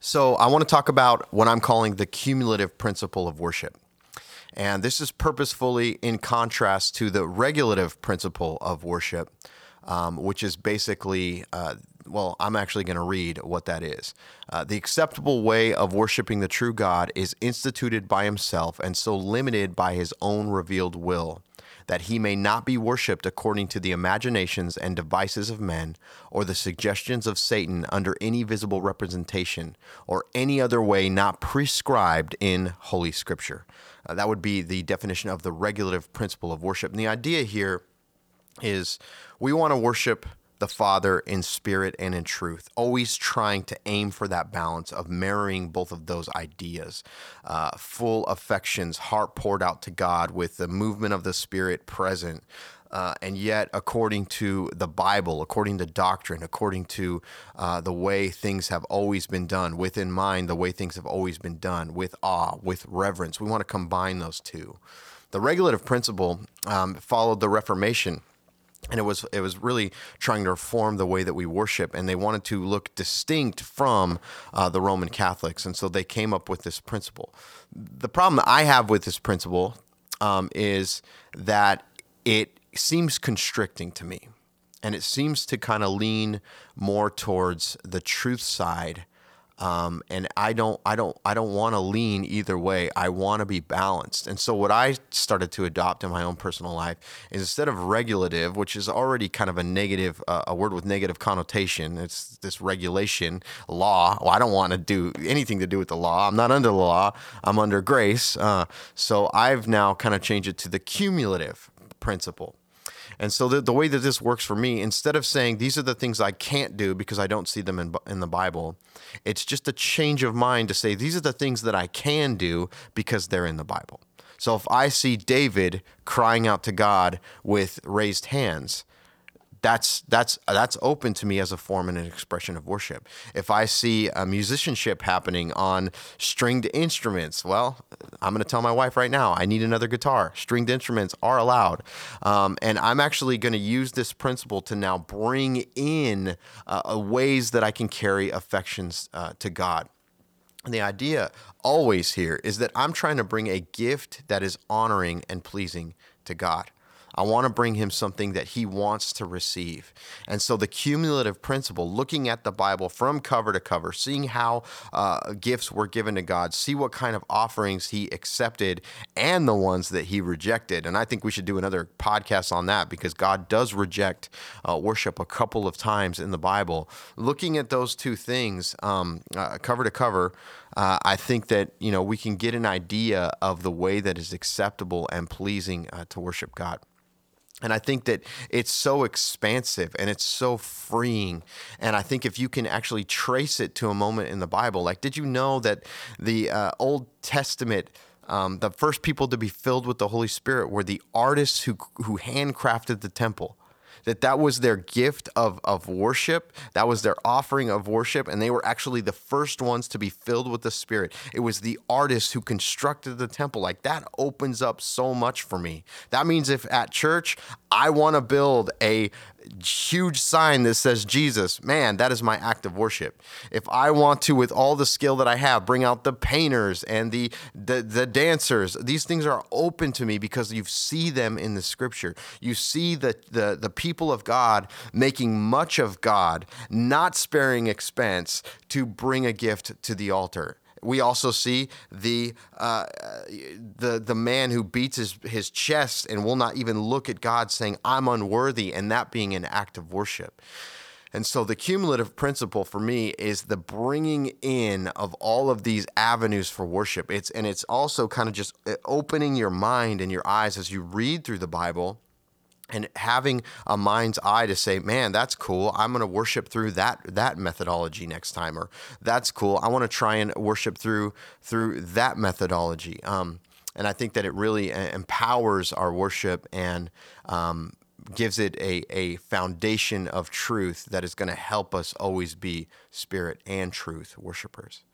So, I want to talk about what I'm calling the cumulative principle of worship. And this is purposefully in contrast to the regulative principle of worship, um, which is basically, uh, well, I'm actually going to read what that is. Uh, the acceptable way of worshiping the true God is instituted by himself and so limited by his own revealed will that he may not be worshipped according to the imaginations and devices of men, or the suggestions of Satan under any visible representation, or any other way not prescribed in Holy Scripture. Uh, that would be the definition of the regulative principle of worship. And the idea here is we want to worship the Father in spirit and in truth, always trying to aim for that balance of marrying both of those ideas. Uh, full affections, heart poured out to God with the movement of the Spirit present. Uh, and yet, according to the Bible, according to doctrine, according to uh, the way things have always been done, with in mind the way things have always been done, with awe, with reverence, we want to combine those two. The regulative principle um, followed the Reformation and it was it was really trying to reform the way that we worship, and they wanted to look distinct from uh, the Roman Catholics, and so they came up with this principle. The problem that I have with this principle um, is that it seems constricting to me, and it seems to kind of lean more towards the truth side um, and I don't, I don't, I don't want to lean either way. I want to be balanced. And so what I started to adopt in my own personal life is instead of regulative, which is already kind of a negative, uh, a word with negative connotation. It's this regulation law. Well, I don't want to do anything to do with the law. I'm not under the law. I'm under grace. Uh, so I've now kind of changed it to the cumulative principle. And so the, the way that this works for me, instead of saying these are the things I can't do because I don't see them in, in the Bible, it's just a change of mind to say these are the things that I can do because they're in the Bible. So if I see David crying out to God with raised hands, that's that's that's open to me as a form and an expression of worship. If I see a musicianship happening on stringed instruments, well, I'm going to tell my wife right now, I need another guitar. Stringed instruments are allowed, um, and I'm actually going to use this principle to now bring in uh, ways that I can carry affections uh, to God. And the idea always here is that I'm trying to bring a gift that is honoring and pleasing to God. I want to bring him something that he wants to receive. And so the cumulative principle, looking at the Bible from cover to cover, seeing how uh, gifts were given to God, see what kind of offerings he accepted and the ones that he rejected. And I think we should do another podcast on that because God does reject uh, worship a couple of times in the Bible. Looking at those two things, um, uh, cover to cover, uh, I think that you know we can get an idea of the way that is acceptable and pleasing uh, to worship God. And I think that it's so expansive and it's so freeing. And I think if you can actually trace it to a moment in the Bible, like, did you know that the uh, Old Testament, um, the first people to be filled with the Holy Spirit were the artists who, who handcrafted the temple? That that was their gift of, of worship. That was their offering of worship. And they were actually the first ones to be filled with the Spirit. It was the artist who constructed the temple. Like that opens up so much for me. That means if at church, I want to build a huge sign that says Jesus, man, that is my act of worship. If I want to, with all the skill that I have, bring out the painters and the the, the dancers, these things are open to me because you see them in the scripture. You see the, the, the people of God making much of God, not sparing expense to bring a gift to the altar we also see the uh, the the man who beats his his chest and will not even look at God, saying, "I'm unworthy," and that being an act of worship. And so the cumulative principle for me is the bringing in of all of these avenues for worship. It's and it's also kind of just uh, opening your mind and your eyes as you read through the Bible and having a mind's eye to say, man, that's cool. I'm going to worship through that that methodology next time, or that's cool. I want to try and worship through through that methodology. Um, and I think that it really empowers our worship and um, gives it a, a foundation of truth that is going to help us always be spirit and truth worshipers.